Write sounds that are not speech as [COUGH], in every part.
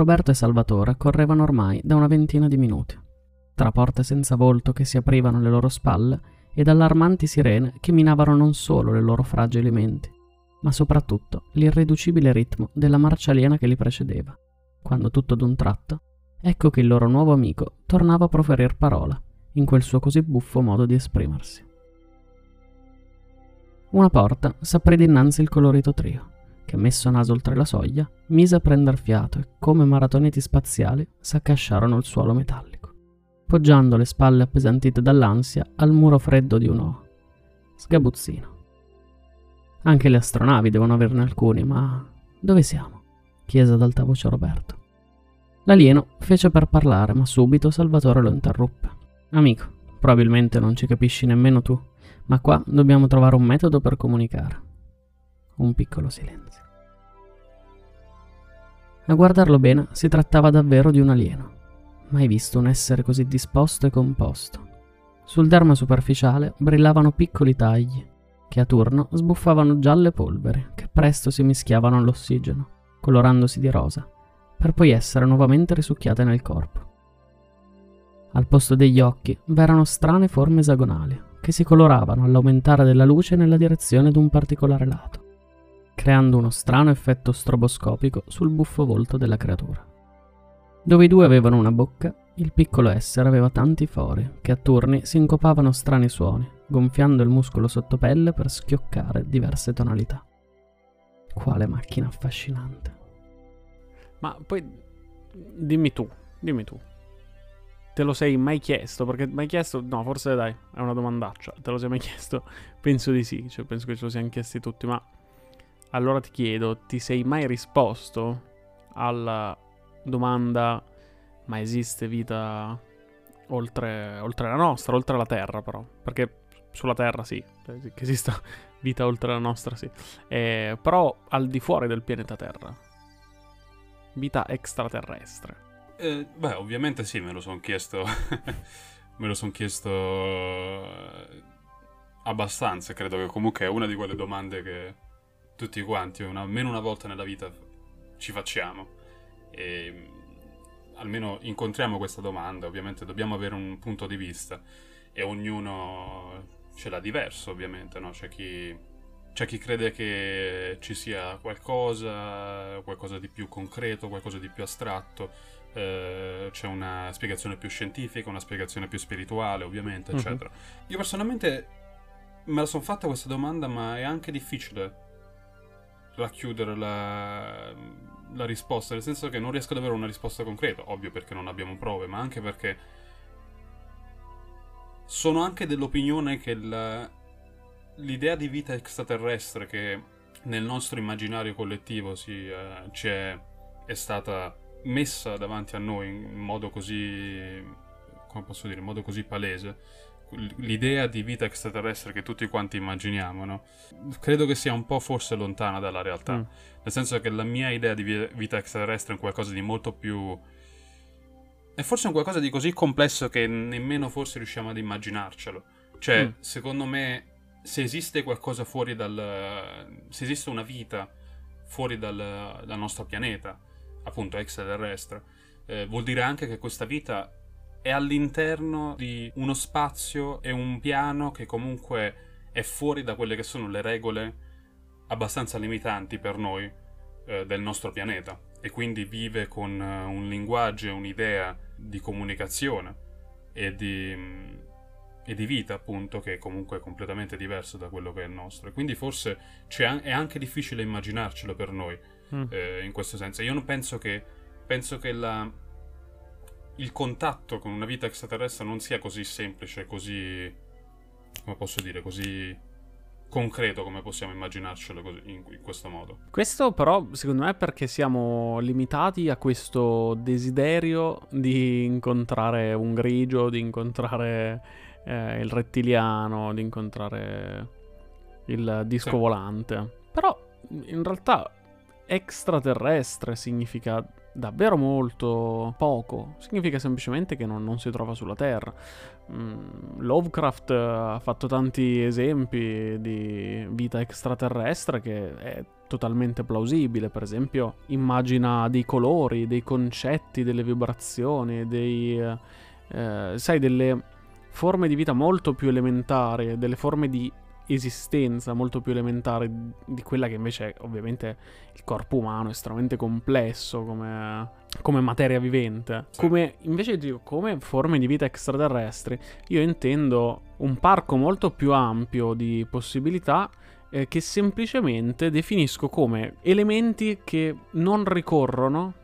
Roberto e Salvatore correvano ormai da una ventina di minuti, tra porte senza volto che si aprivano alle loro spalle ed allarmanti sirene che minavano non solo le loro fragili menti, ma soprattutto l'irriducibile ritmo della marcia aliena che li precedeva, quando tutto d'un tratto, ecco che il loro nuovo amico tornava a proferir parola, in quel suo così buffo modo di esprimersi. Una porta s'aprì dinanzi il colorito trio, che messo naso oltre la soglia, mise a prender fiato e, come maratoneti spaziali, s'accasciarono il suolo metallico, poggiando le spalle appesantite dall'ansia al muro freddo di un O. Sgabuzzino. Anche le astronavi devono averne alcuni, ma dove siamo? chiese ad alta voce Roberto. L'alieno fece per parlare, ma subito Salvatore lo interruppe. Amico, probabilmente non ci capisci nemmeno tu, ma qua dobbiamo trovare un metodo per comunicare. Un piccolo silenzio. A guardarlo bene si trattava davvero di un alieno. Mai visto un essere così disposto e composto. Sul derma superficiale brillavano piccoli tagli, che a turno sbuffavano gialle polveri, che presto si mischiavano all'ossigeno, colorandosi di rosa, per poi essere nuovamente risucchiate nel corpo. Al posto degli occhi v'erano strane forme esagonali, che si coloravano all'aumentare della luce nella direzione di un particolare lato, creando uno strano effetto stroboscopico sul buffo volto della creatura. Dove i due avevano una bocca, il piccolo essere aveva tanti fori che a turni sincopavano strani suoni, gonfiando il muscolo sottopelle per schioccare diverse tonalità. Quale macchina affascinante. Ma poi dimmi tu, dimmi tu. Te lo sei mai chiesto? Perché mai chiesto? No, forse dai, è una domandaccia. Te lo sei mai chiesto? [LAUGHS] Penso di sì, cioè penso che ce lo siano chiesti tutti, ma allora ti chiedo, ti sei mai risposto alla domanda ma esiste vita oltre, oltre la nostra, oltre la Terra però? Perché sulla Terra sì, che esista [LAUGHS] vita oltre la nostra sì. Eh, però al di fuori del pianeta Terra. Vita extraterrestre. Eh, beh, ovviamente sì, me lo sono chiesto. [LAUGHS] me lo sono chiesto eh, abbastanza. Credo che comunque è una di quelle domande che tutti quanti, una, almeno una volta nella vita, ci facciamo. E almeno incontriamo questa domanda. Ovviamente dobbiamo avere un punto di vista. E ognuno ce l'ha diverso, ovviamente, no? C'è chi, c'è chi crede che ci sia qualcosa, qualcosa di più concreto, qualcosa di più astratto. Eh, c'è una spiegazione più scientifica, una spiegazione più spirituale, ovviamente, uh-huh. eccetera. Io personalmente me la sono fatta questa domanda, ma è anche difficile racchiudere la, la risposta, nel senso che non riesco ad avere una risposta concreta, ovvio perché non abbiamo prove, ma anche perché sono anche dell'opinione che la, l'idea di vita extraterrestre che nel nostro immaginario collettivo si, eh, ci è, è, stata messa davanti a noi in modo così, come posso dire, in modo così palese, l'idea di vita extraterrestre che tutti quanti immaginiamo, no? credo che sia un po' forse lontana dalla realtà. Mm. Nel senso che la mia idea di vita extraterrestre è qualcosa di molto più è forse un qualcosa di così complesso che nemmeno forse riusciamo ad immaginarcelo. Cioè, mm. secondo me, se esiste qualcosa fuori dal... se esiste una vita fuori dal, dal nostro pianeta, appunto extraterrestre, eh, vuol dire anche che questa vita è all'interno di uno spazio e un piano che comunque è fuori da quelle che sono le regole abbastanza limitanti per noi eh, del nostro pianeta e quindi vive con uh, un linguaggio e un'idea di comunicazione e di, e di, vita, appunto, che è comunque completamente diverso da quello che è il nostro. E quindi forse è anche difficile immaginarcelo per noi, mm. eh, in questo senso. Io non penso che, penso che la, il contatto con una vita extraterrestre non sia così semplice, così, come posso dire, così concreto come possiamo immaginarcelo in, in, questo modo. Questo però secondo me è perché siamo limitati a questo desiderio di incontrare un grigio, di incontrare eh, il rettiliano, di incontrare il disco sì. volante. Però in realtà extraterrestre significa davvero molto poco. Significa semplicemente che non, non si trova sulla Terra. Mm, Lovecraft ha fatto tanti esempi di vita extraterrestre che è totalmente plausibile. Per esempio, immagina dei colori, dei concetti, delle vibrazioni, dei. Eh, sai, delle forme di vita molto più elementari, delle forme di esistenza molto più elementare di quella che invece è ovviamente il corpo umano è estremamente complesso come, come materia vivente. Come invece dico, come forme di vita extraterrestri, io intendo un parco molto più ampio di possibilità eh, che semplicemente definisco come elementi che non ricorrono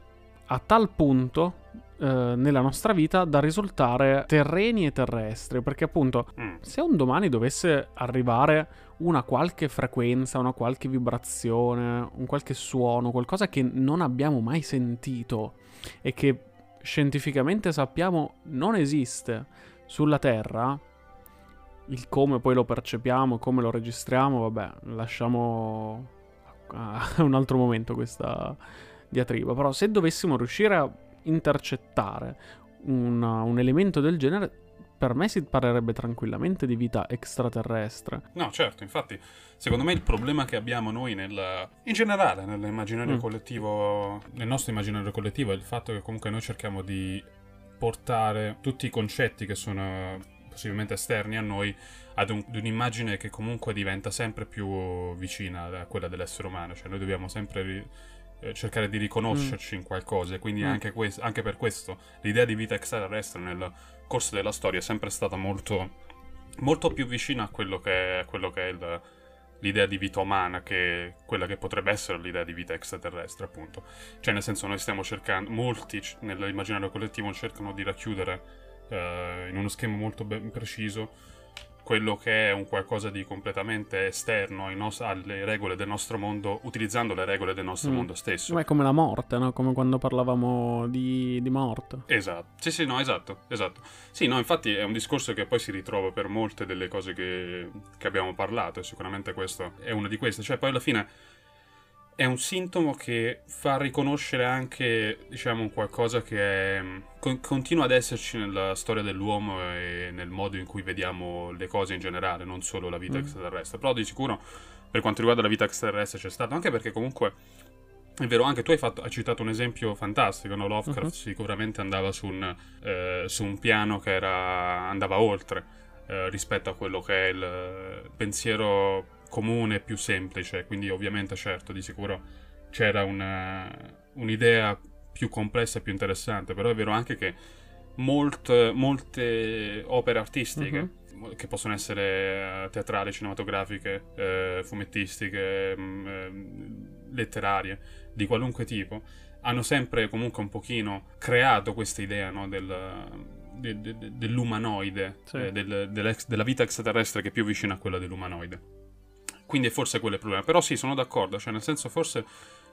a tal punto nella nostra vita da risultare terreni e terrestri, perché appunto mm. se un domani dovesse arrivare una qualche frequenza, una qualche vibrazione, un qualche suono, qualcosa che non abbiamo mai sentito e che scientificamente sappiamo non esiste sulla Terra, il come poi lo percepiamo, come lo registriamo, vabbè, lasciamo a un altro momento questa diatriba, però se dovessimo riuscire a intercettare una, un elemento del genere, per me si parlerebbe tranquillamente di vita extraterrestre. No, certo, infatti, secondo me il problema che abbiamo noi nel, in generale nell'immaginario mm. collettivo, nel nostro immaginario collettivo, è il fatto che comunque noi cerchiamo di portare tutti i concetti che sono possibilmente esterni a noi ad, un, ad, un'immagine che comunque diventa sempre più vicina a quella dell'essere umano, cioè noi dobbiamo sempre ri- eh, cercare di riconoscerci mm. in qualcosa e quindi mm. anche, que- anche, per questo l'idea di vita extraterrestre nel corso della storia è sempre stata molto, molto più vicina a quello che è, quello che è il, l'idea di vita umana che quella che potrebbe essere l'idea di vita extraterrestre appunto cioè nel senso noi stiamo cercando molti nell'immaginario collettivo cercano di racchiudere uh, in uno schema molto ben preciso quello che è un qualcosa di completamente esterno nos- alle regole del nostro mondo, utilizzando le regole del nostro mm. mondo stesso. È come la morte, no? Come quando parlavamo di, di, morte. Esatto. Sì, sì, no, esatto, esatto. Sì, no, infatti è un discorso che poi si ritrova per molte delle cose che, che abbiamo parlato e sicuramente questo è una di queste. Cioè, poi alla fine è un sintomo che fa riconoscere anche, diciamo, qualcosa che è, con, continua ad esserci nella storia dell'uomo e nel modo in cui vediamo le cose in generale, non solo la vita mm. extraterrestre. Però di sicuro, per quanto riguarda la vita extraterrestre, c'è stato, anche perché comunque è vero, anche tu hai, fatto, hai, citato un esempio fantastico, no? Lovecraft uh-huh. sicuramente andava su un, eh, su un, piano che era, andava oltre eh, rispetto a quello che è il pensiero comune, più semplice, quindi ovviamente certo di sicuro c'era una, un'idea più complessa e più interessante, però è vero anche che molte, molte opere artistiche, uh-huh. che possono essere eh, teatrali, cinematografiche, eh, fumettistiche, mh, mm, eh, letterarie, di qualunque tipo, hanno sempre comunque un pochino creato questa idea no, del, de, de, de, dell'umanoide, sì. eh, del, della vita extraterrestre che è più vicina a quella dell'umanoide. Quindi è forse quello il problema. Però sì, sono d'accordo, cioè nel senso forse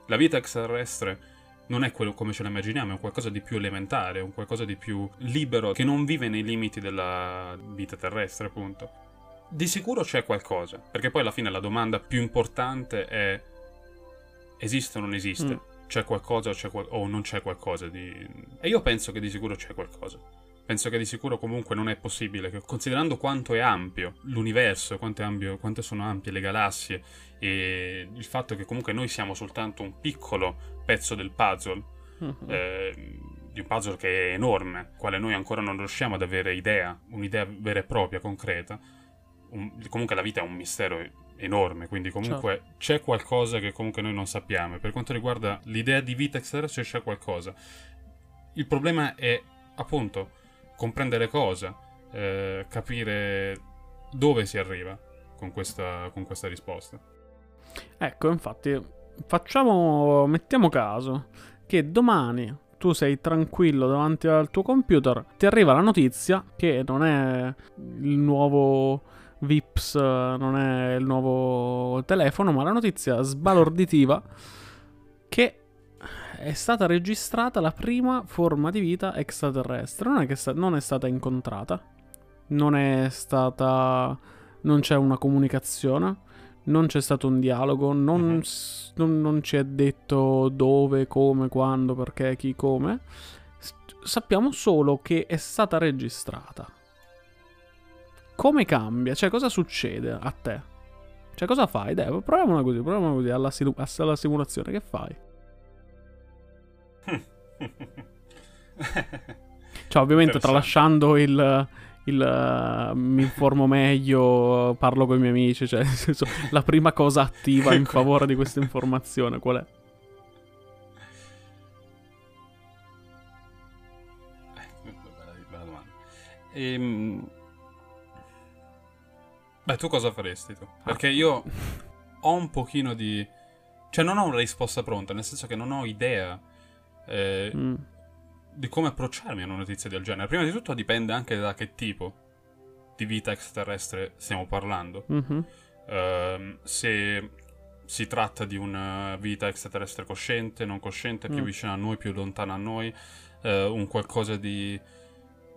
la vita extraterrestre non è quello come ce la immaginiamo, è un qualcosa di più elementare, un qualcosa di più libero, che non vive nei limiti della vita terrestre, appunto. Di sicuro c'è qualcosa, perché poi alla fine la domanda più importante è esiste o non esiste? Mm. C'è qualcosa o, c'è qual- o non c'è qualcosa di... E io penso che di sicuro c'è qualcosa. Penso che di sicuro comunque non è possibile, che, considerando quanto è ampio l'universo, quanto, ampio, quanto sono ampie le galassie e il fatto che comunque noi siamo soltanto un piccolo pezzo del puzzle, uh-huh. eh, di un puzzle che è enorme, quale noi ancora non riusciamo ad avere idea, un'idea vera e propria, concreta, un, comunque la vita è un mistero enorme, quindi comunque certo. c'è qualcosa che comunque noi non sappiamo. Per quanto riguarda l'idea di vita extraterrestre c'è qualcosa. Il problema è appunto comprendere cosa, eh, capire dove si arriva con questa, con questa risposta. Ecco, infatti, facciamo, mettiamo caso che domani tu sei tranquillo davanti al tuo computer, ti arriva la notizia che non è il nuovo Vips, non è il nuovo telefono, ma la notizia sbalorditiva che è stata registrata la prima forma di vita extraterrestre. Non è che sta- non è stata incontrata, non è stata. non c'è una comunicazione, non c'è stato un dialogo, non, Mhm. s- non- non ci è detto dove, come, quando, perché, chi, come. S- sappiamo solo che è stata registrata. Come cambia? Cioè, cosa succede a te? Cioè, cosa fai? Dai, proviamola così, proviamola così alla, silu- alla simulazione. Che fai? [LAUGHS] Cioè, ovviamente, tralasciando il. il eh, mi informo meglio, parlo con i miei amici. Cioè, [LAUGHS] nel senso, la prima cosa attiva in favore di questa informazione qual è? Eh, bella. Ehm, Beh, tu cosa faresti tu? Perché io ho un pochino di... Cioè, non ho una risposta pronta, nel senso che non ho idea eh, Mm. di come approcciarmi a una notizia del genere. Prima di tutto dipende anche da che tipo di vita extraterrestre stiamo parlando. Mhm. Ehm, se si tratta di una vita extraterrestre cosciente, non cosciente, più Mm. vicina a noi, più lontana a noi, eh, un qualcosa di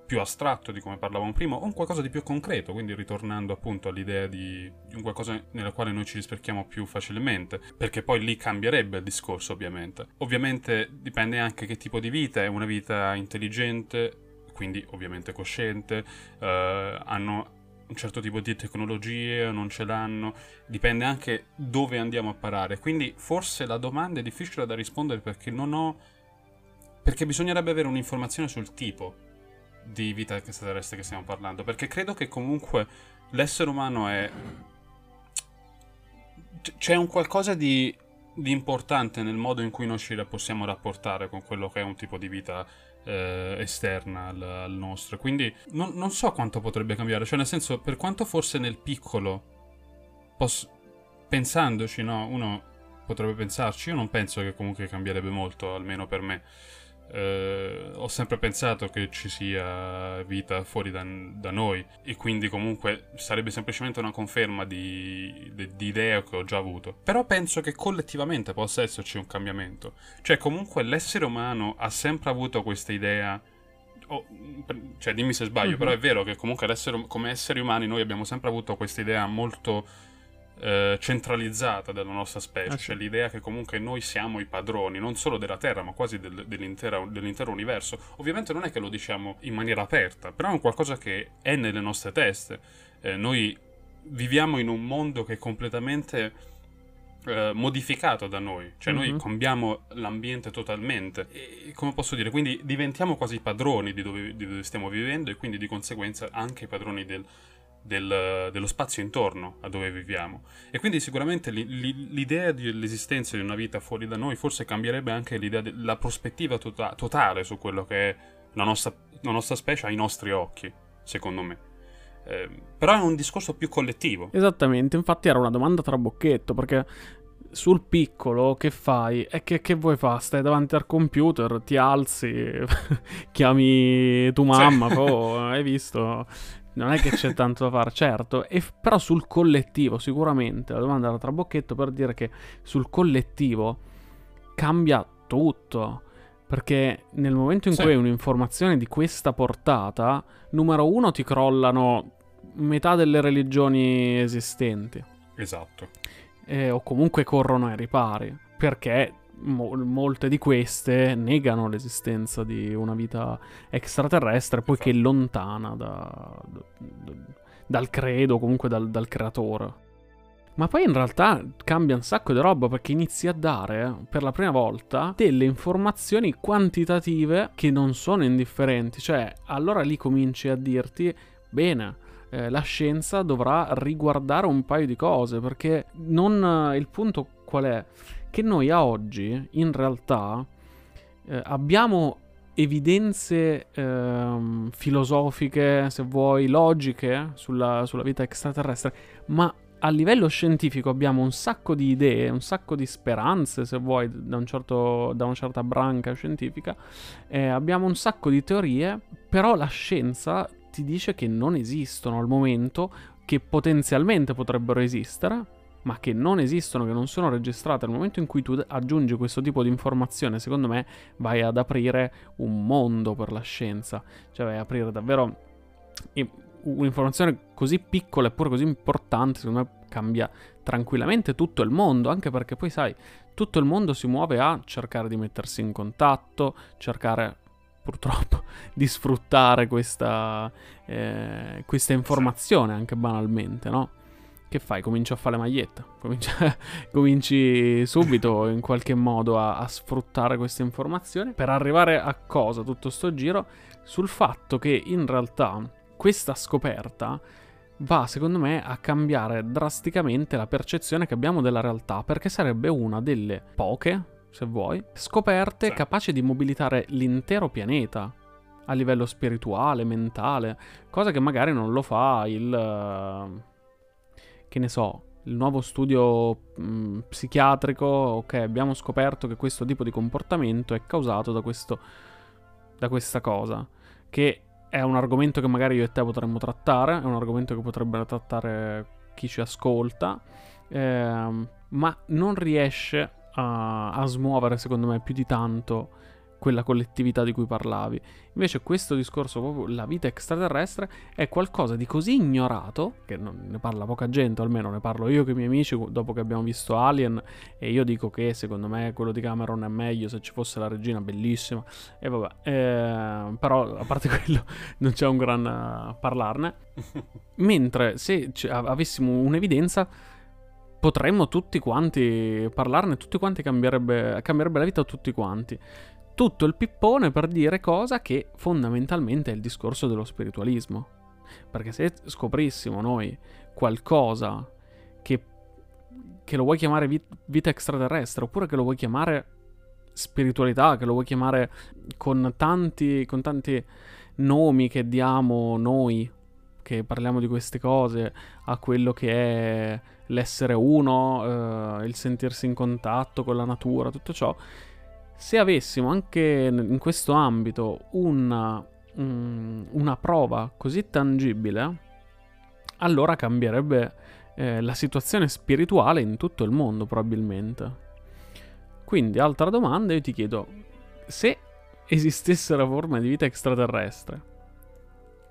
più astratto di come parlavamo prima, o un qualcosa di più concreto, quindi ritornando appunto all'idea di, un qualcosa nella quale noi ci rispecchiamo più facilmente, perché poi lì cambierebbe il discorso ovviamente. Ovviamente dipende anche che tipo di vita, è una vita intelligente, quindi ovviamente cosciente, eh, hanno un certo tipo di tecnologie, non ce l'hanno, dipende anche dove andiamo a parare. Quindi forse la domanda è difficile da rispondere perché non ho... perché bisognerebbe avere un'informazione sul tipo di vita extraterrestre che stiamo parlando, perché credo che comunque l'essere umano è... c'è un qualcosa di, di importante nel modo in cui noi ci possiamo rapportare con quello che è un tipo di vita eh, esterna al, al nostro. Quindi non, non so quanto potrebbe cambiare. Cioè, nel senso, per quanto forse nel piccolo, poss- pensandoci, no? Uno potrebbe pensarci. Io non penso che comunque cambierebbe molto, almeno per me. Eh, ho sempre pensato che ci sia vita fuori da, da noi e quindi comunque sarebbe semplicemente una conferma di, di, di idee che ho già avuto. Però penso che collettivamente possa esserci un cambiamento. Cioè, comunque l'essere umano ha sempre avuto questa idea. oh, cioè, dimmi se sbaglio, Mhm. però è vero che comunque l'essere- come esseri umani noi abbiamo sempre avuto questa idea molto eh, centralizzata della nostra specie. Ah, sì. Cioè, l'idea che comunque noi siamo i padroni, non solo della Terra, ma quasi del- dell'intera- dell'intero universo. Ovviamente non è che lo diciamo in maniera aperta, però è un qualcosa che è nelle nostre teste. Eh, noi viviamo in un mondo che è completamente eh, modificato da noi, cioè noi Mhm. cambiamo l'ambiente totalmente e come posso dire, quindi diventiamo quasi padroni di dove, di dove stiamo vivendo e quindi di conseguenza anche i padroni del, del- dello spazio intorno a dove viviamo. E quindi sicuramente li- li- l'idea dell'esistenza di una vita fuori da noi forse cambierebbe anche l'idea della prospettiva tota- totale su quello che è la nostra, la nostra specie ai nostri occhi, secondo me. Eh, però è un discorso più collettivo. Esattamente, infatti era una domanda trabocchetto perché sul piccolo che fai? E che, che vuoi fare? Stai davanti al computer, ti alzi, [LAUGHS] chiami tu mamma, poi [LAUGHS] hai visto? Non è che c'è tanto da fare, certo, e però sul collettivo sicuramente, la domanda era trabocchetto per dire che sul collettivo cambia tutto. Perché nel momento in Sì. cui hai un'informazione di questa portata, numero uno ti crollano metà delle religioni esistenti Esatto. eh, o comunque corrono ai ripari perché mo- molte di queste negano l'esistenza di una vita extraterrestre poiché lontana da- da- dal credo comunque dal, dal creatore. Ma poi in realtà cambia un sacco di roba perché inizi a dare per la prima volta delle informazioni quantitative che non sono indifferenti. Cioè, allora lì cominci a dirti, bene, eh, la scienza dovrà riguardare un paio di cose perché non, eh, il punto qual è? Che noi a oggi in realtà eh, abbiamo evidenze ehm, filosofiche, se vuoi, logiche sulla, sulla vita extraterrestre, ma a livello scientifico abbiamo un sacco di idee, un sacco di speranze, se vuoi, da, un certo- da una certa branca scientifica, eh, abbiamo un sacco di teorie, però la scienza ti dice che non esistono al momento, che potenzialmente potrebbero esistere, ma che non esistono, che non sono registrate. Al momento in cui tu aggiungi questo tipo di informazione, secondo me vai ad aprire un mondo per la scienza, cioè vai ad aprire davvero un'informazione così piccola eppure così importante, secondo me cambia tranquillamente tutto il mondo, anche perché poi sai, tutto il mondo si muove a cercare di mettersi in contatto, cercare purtroppo [LAUGHS] di sfruttare questa, eh, questa informazione anche banalmente, no? Che fai? Cominci a fare le magliette, cominci, cominci subito in qualche modo a, a sfruttare queste informazioni per arrivare a cosa tutto sto giro? Sul fatto che in realtà questa scoperta va secondo me a cambiare drasticamente la percezione che abbiamo della realtà perché sarebbe una delle poche se vuoi, scoperte sì. capaci di mobilitare l'intero pianeta a livello spirituale, mentale, cosa che magari non lo fa il... Uh, che ne so, il nuovo studio mh, mm, psichiatrico, ok, abbiamo scoperto che questo tipo di comportamento è causato da, questo, da questa cosa, che è un argomento che magari io e te potremmo trattare, è un argomento che potrebbe trattare chi ci ascolta, eh, ma non riesce a, a smuovere, secondo me, più di tanto quella collettività di cui parlavi. Invece questo discorso, proprio la vita extraterrestre, è qualcosa di così ignorato, che non ne parla poca gente, almeno ne parlo io con i miei amici dopo che abbiamo visto Alien, e io dico che secondo me quello di Cameron è meglio se ci fosse la regina, bellissima, e vabbè, eh, però a parte [LAUGHS] quello non c'è un gran uh, parlarne. [LAUGHS] Mentre se c- avessimo un'evidenza potremmo tutti quanti parlarne, tutti quanti cambierebbe, cambierebbe la vita a tutti quanti. Tutto il pippone per dire cosa che fondamentalmente è il discorso dello spiritualismo. Perché se scoprissimo noi qualcosa che, che lo vuoi chiamare vit- vita extraterrestre, oppure che lo vuoi chiamare spiritualità, che lo vuoi chiamare con tanti, con tanti nomi che diamo noi, che parliamo di queste cose, a quello che è l'essere uno, eh, il sentirsi in contatto con la natura, tutto ciò, se avessimo anche in questo ambito una, um, una prova così tangibile, allora cambierebbe eh, la situazione spirituale in tutto il mondo probabilmente. Quindi, altra domanda, io ti chiedo, se esistessero forme di vita extraterrestre,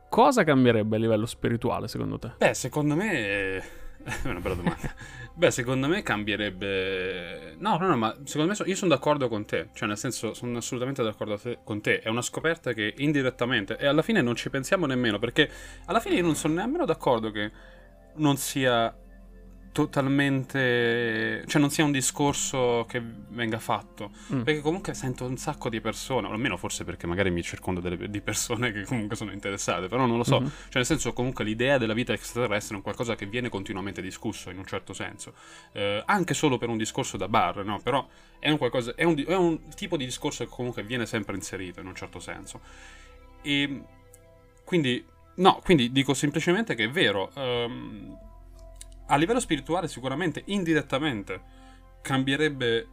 cosa cambierebbe a livello spirituale secondo te? Beh, secondo me [LAUGHS] È una bella domanda. Beh, secondo me cambierebbe. No, no, no, ma secondo me so... io sono d'accordo con te. Cioè, nel senso, sono assolutamente d'accordo te... con te. È una scoperta che indirettamente. E alla fine non ci pensiamo nemmeno. Perché alla fine io non sono nemmeno d'accordo che non sia totalmente. cioè non sia un discorso che venga fatto. Mm. Perché comunque sento un sacco di persone, o almeno forse perché magari mi circondo delle, di persone [LAUGHS] che comunque sono interessate, però non lo so. Mm-hmm. Cioè nel senso comunque l'idea della vita extraterrestre è un qualcosa che viene continuamente discusso in un certo senso. Eh, anche solo per un discorso da bar, no? Però è un, qualcosa, è, un, è un tipo di discorso che comunque viene sempre inserito in un certo senso. E quindi, no, quindi dico semplicemente che è vero. Um, a livello spirituale sicuramente indirettamente cambierebbe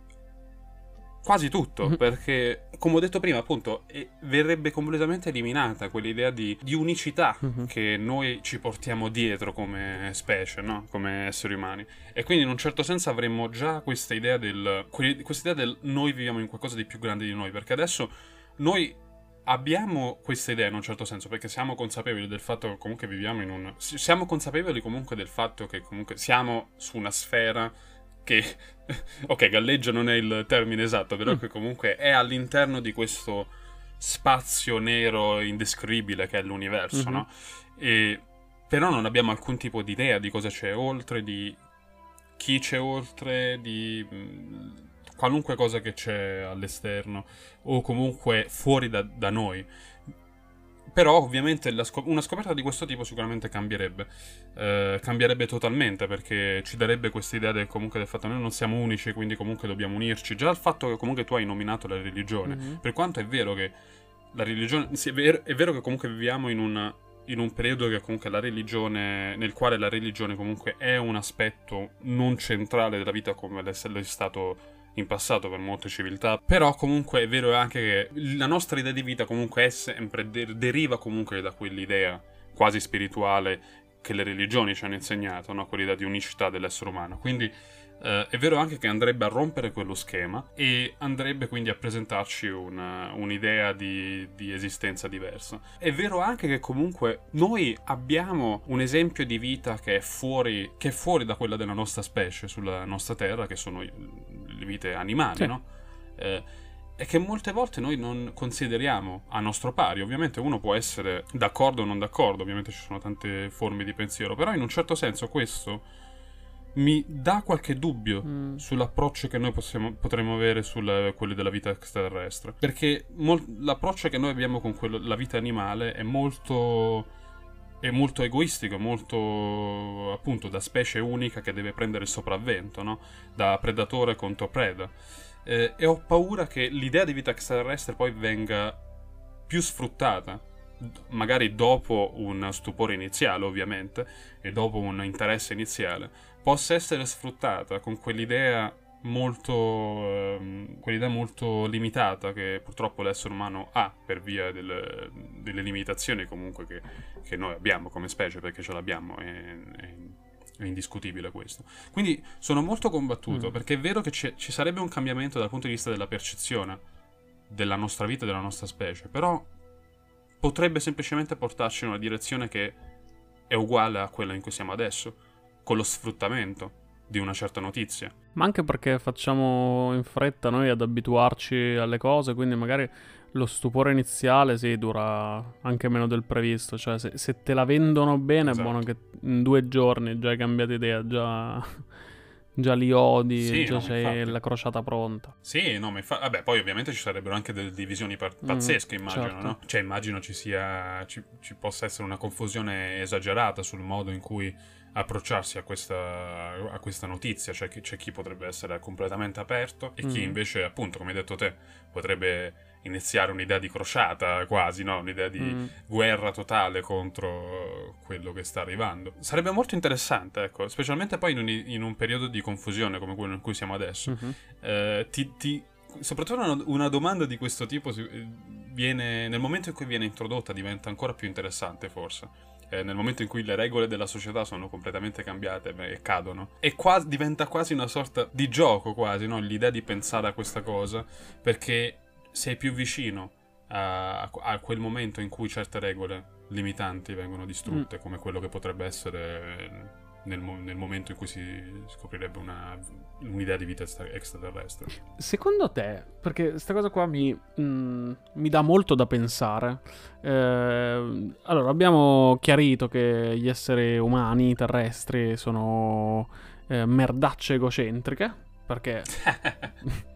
quasi tutto, mm-hmm. perché come ho detto prima, appunto, eh, verrebbe completamente eliminata quell'idea di, di unicità mm-hmm. che noi ci portiamo dietro come specie, no? come esseri umani. E quindi in un certo senso avremmo già questa idea del, questa idea del noi viviamo in qualcosa di più grande di noi, perché adesso noi abbiamo questa idea in un certo senso perché siamo consapevoli del fatto che comunque viviamo in un... Siamo consapevoli comunque del fatto che comunque siamo su una sfera che... [LAUGHS] ok, galleggia non è il termine esatto, però mm. che comunque è all'interno di questo spazio nero indescrivibile che è l'universo, mm-hmm. no? E... Però non abbiamo alcun tipo di idea di cosa c'è oltre, di chi c'è oltre, di qualunque cosa che c'è all'esterno o comunque fuori da, da noi. Però ovviamente scop- una scoperta di questo tipo sicuramente cambierebbe, eh, cambierebbe totalmente perché ci darebbe questa idea del, comunque del fatto che noi non siamo unici quindi comunque dobbiamo unirci. Già il fatto che comunque tu hai nominato la religione, mm-hmm. per quanto è vero che la religione, sì, è, vero, è, vero, che comunque viviamo in un, in un periodo che comunque la religione, nel quale la religione comunque è un aspetto non centrale della vita come è stato in passato per molte civiltà, però comunque è vero anche che la nostra idea di vita comunque è sempre, der- deriva comunque da quell'idea quasi spirituale che le religioni ci hanno insegnato, no? quell'idea di unicità dell'essere umano. Quindi eh, è vero anche che andrebbe a rompere quello schema e andrebbe quindi a presentarci una, un'idea di, di, esistenza diversa. È vero anche che comunque noi abbiamo un esempio di vita che è fuori, che è fuori da quella della nostra specie sulla nostra terra, che sono le vite animali, sì. no? Eh, e che molte volte noi non consideriamo a nostro pari. Ovviamente uno può essere d'accordo o non d'accordo, ovviamente ci sono tante forme di pensiero, però in un certo senso questo mi dà qualche dubbio mm. sull'approccio che noi possiamo, potremmo avere su quelli della vita extraterrestre. Perché mol- l'approccio che noi abbiamo con quello, la vita animale è molto è molto egoistico, molto appunto da specie unica che deve prendere il sopravvento, no? da predatore contro preda. Eh, e ho paura che l'idea di vita extraterrestre poi venga più sfruttata, magari dopo un stupore iniziale ovviamente, e dopo un interesse iniziale, possa essere sfruttata con quell'idea molto, ehm, quell'idea molto limitata che purtroppo l'essere umano ha per via delle, delle limitazioni comunque che, che, noi abbiamo come specie, perché ce l'abbiamo, è, è, è indiscutibile questo. Quindi sono molto combattuto, mm. perché è vero che ci sarebbe un cambiamento dal punto di vista della percezione della nostra vita della nostra specie, però potrebbe semplicemente portarci in una direzione che è uguale a quella in cui siamo adesso, con lo sfruttamento di una certa notizia. Ma anche perché facciamo in fretta noi ad abituarci alle cose, quindi magari lo stupore iniziale sì, dura anche meno del previsto. Cioè, se, se te la vendono bene, esatto. è buono che in due giorni già hai cambiato idea, già, già li odi, sì, già no, c'hai infatti. la crociata pronta. Sì, no, ma infatti, vabbè, poi ovviamente ci sarebbero anche delle divisioni par- mm, pazzesche, mm, immagino, certo. no? Cioè, immagino ci sia, ci, ci possa essere una confusione esagerata sul modo in cui approcciarsi a questa, a questa notizia, cioè c'è chi potrebbe essere completamente aperto e chi mm. invece, appunto, come hai detto te, potrebbe iniziare un'idea di crociata quasi, no? un'idea di mm. guerra totale contro quello che sta arrivando. Sarebbe molto interessante, ecco, specialmente poi in un, in un periodo di confusione come quello in cui siamo adesso. Mm-hmm. Eh, ti, ti, soprattutto una, una, domanda di questo tipo viene, nel momento in cui viene introdotta diventa ancora più interessante forse eh, nel momento in cui le regole della società sono completamente cambiate beh, e cadono. E qua diventa quasi una sorta di gioco, quasi, no? l'idea di pensare a questa cosa, perché sei più vicino a, a quel momento in cui certe regole limitanti vengono distrutte, mm. come quello che potrebbe essere nel, nel, momento in cui si scoprirebbe una, un'idea di vita extraterrestre. Secondo te, perché questa cosa qua mi, mm, mi, dà molto da pensare, eh, allora abbiamo chiarito che gli esseri umani terrestri sono eh, merdacce egocentriche, perché... [LAUGHS]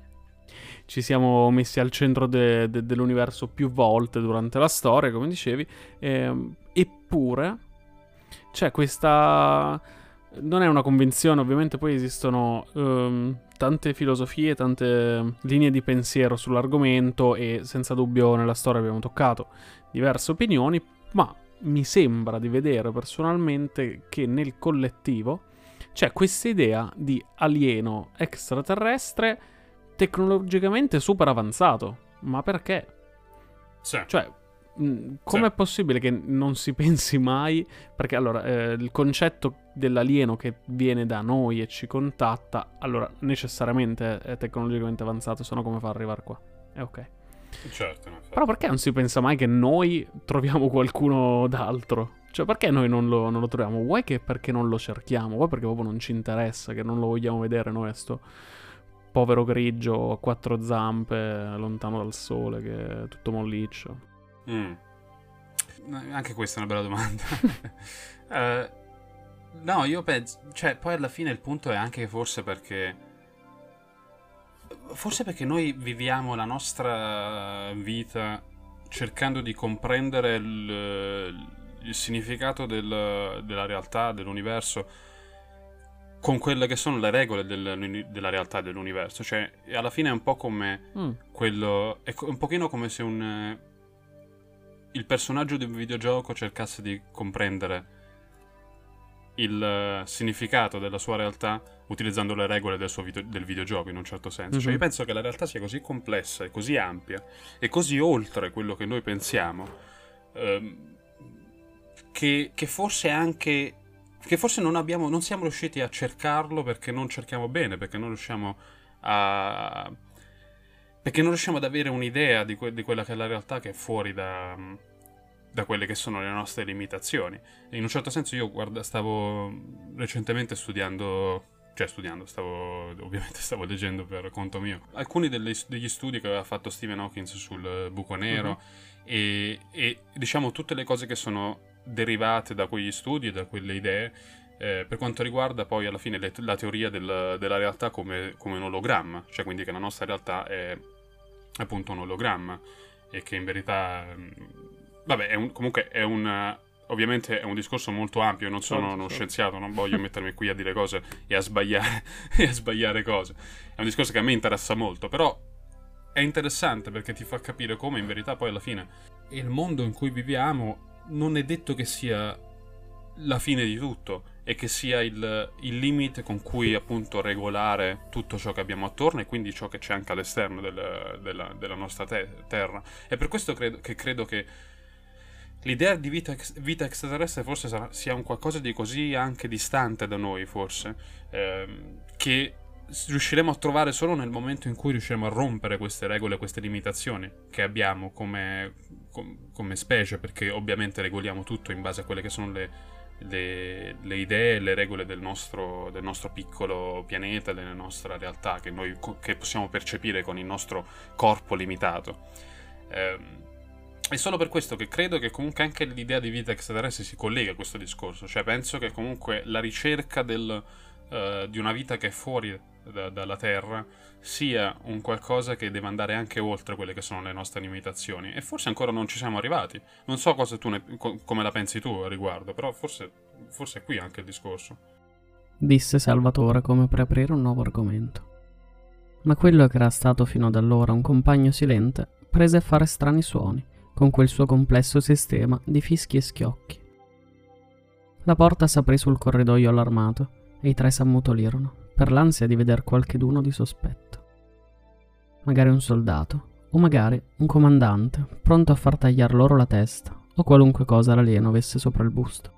ci siamo messi al centro de- de- dell'universo più volte durante la storia, come dicevi, eh, eppure c'è questa non è una convinzione, ovviamente poi esistono um, tante filosofie, tante linee di pensiero sull'argomento e senza dubbio nella storia abbiamo toccato diverse opinioni, ma mi sembra di vedere personalmente che nel collettivo c'è questa idea di alieno extraterrestre tecnologicamente super avanzato. Ma perché? Sì. Cioè, Com'è sì. possibile che non si [LAUGHS] pensi mai? Perché allora, eh, il concetto dell'alieno che viene da noi e ci contatta, allora necessariamente è tecnologicamente avanzato, se no come fa ad arrivare qua? È ok. Certo, Però perché non si pensa mai che noi troviamo qualcuno d'altro? Cioè, perché noi non lo, non lo troviamo? Vuoi che perché non lo cerchiamo? Vuoi perché proprio non ci interessa, che non lo vogliamo vedere noi, sto povero grigio a quattro zampe, lontano dal sole, che è tutto molliccio? Mm. Anche questa è una bella domanda. uh, [LAUGHS] no, io penso... Cioè, poi alla fine il punto è anche forse perché... Forse perché noi viviamo la nostra vita cercando di comprendere il, il significato del, della realtà, dell'universo, con quelle che sono le regole del, della realtà dell'universo. Cioè, alla fine è un po' come mm. quello. È un pochino come se un, il personaggio di un videogioco cercasse di comprendere il uh, significato della sua realtà utilizzando le regole del, video- del videogioco in un certo senso. Mm-hmm. Cioè io penso che la realtà sia così complessa e così ampia e così oltre quello che noi pensiamo ehm, che, che forse anche che forse non abbiamo non siamo riusciti a cercarlo perché non cerchiamo bene, perché non riusciamo a perché non riusciamo ad avere un'idea di, que- di quella che è la realtà che è fuori da, da quelle che sono le nostre limitazioni. E in un certo senso io guarda, stavo recentemente studiando cioè studiando, stavo, ovviamente stavo leggendo per conto mio, alcuni delle, degli studi che aveva fatto Stephen Hawkins sul buco nero uh-huh. e, e, diciamo tutte le cose che sono derivate da quegli studi, da quelle idee, eh, per quanto riguarda poi alla fine le, la teoria del, della realtà come, come, un ologramma, cioè quindi che la nostra realtà è appunto un ologramma e che in verità, mm, vabbè, è un, comunque è un ovviamente è un discorso molto ampio, non sono certo, uno certo. scienziato, non voglio mettermi qui a dire cose e a, sbagliare, [LAUGHS] e a sbagliare cose. È un discorso che a me interessa molto, però è interessante perché ti fa capire come in verità poi alla fine il mondo in cui viviamo non è detto che sia la fine di tutto e che sia il, il limite con cui appunto regolare tutto ciò che abbiamo attorno e quindi ciò che c'è anche all'esterno del, della, della, nostra te- terra. E per questo credo che, credo che l'idea di vita, ex- vita extraterrestre forse sarà, sia un qualcosa di così anche distante da noi, forse, ehm, che riusciremo a trovare solo nel momento in cui riusciremo a rompere queste regole, queste limitazioni che abbiamo come, com- come specie, perché ovviamente regoliamo tutto in base a quelle che sono le, le, le idee e le regole del nostro, del nostro, piccolo pianeta, della nostra realtà, che noi che possiamo percepire con il nostro corpo limitato. Eh, è solo per questo che credo che comunque anche l'idea di vita extraterrestre si collega a questo discorso. Cioè, penso che comunque la ricerca del, uh, di una vita che è fuori da, dalla Terra sia un qualcosa che deve andare anche oltre quelle che sono le nostre limitazioni. E forse ancora non ci siamo arrivati. Non so ne, co- come la pensi tu a riguardo, però forse, forse è qui anche il discorso. Disse Salvatore come per aprire un nuovo argomento. Ma quello che era stato fino ad allora un compagno silente prese a fare strani suoni con quel suo complesso sistema di fischi e schiocchi. La porta s'aprì sul corridoio allarmato e i tre s'ammutolirono, per l'ansia di veder qualcheduno di sospetto. Magari un soldato, o magari un comandante, pronto a far tagliar loro la testa, o qualunque cosa l'alieno avesse sopra il busto.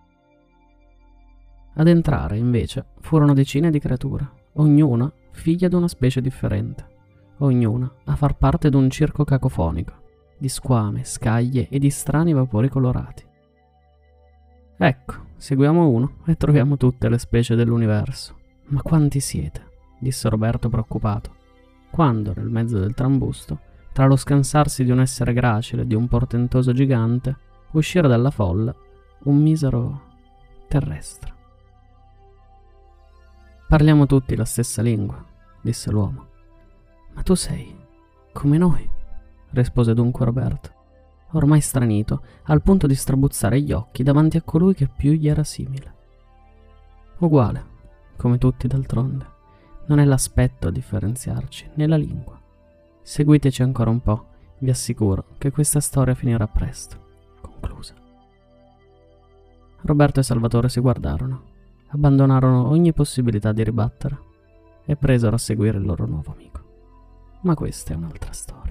Ad entrare, invece, furono decine di creature, ognuna figlia di una specie differente, ognuna a far parte d'un circo cacofonico, di squame, scaglie e di strani vapori colorati. Ecco, seguiamo uno e troviamo tutte le specie dell'universo. Ma quanti siete? disse Roberto preoccupato, quando, nel mezzo del trambusto, tra lo scansarsi di un essere gracile e di un portentoso gigante, uscire dalla folla un misero terrestre. Parliamo tutti la stessa lingua, disse l'uomo. Ma tu sei come noi rispose dunque Roberto, ormai stranito, al punto di strabuzzare gli occhi davanti a colui che più gli era simile. Uguale, come tutti d'altronde. Non è l'aspetto a differenziarci, né la lingua. Seguiteci ancora un po', vi assicuro che questa storia finirà presto. Conclusa. Roberto e Salvatore si guardarono, abbandonarono ogni possibilità di ribattere e presero a seguire il loro nuovo amico. Ma questa è un'altra storia.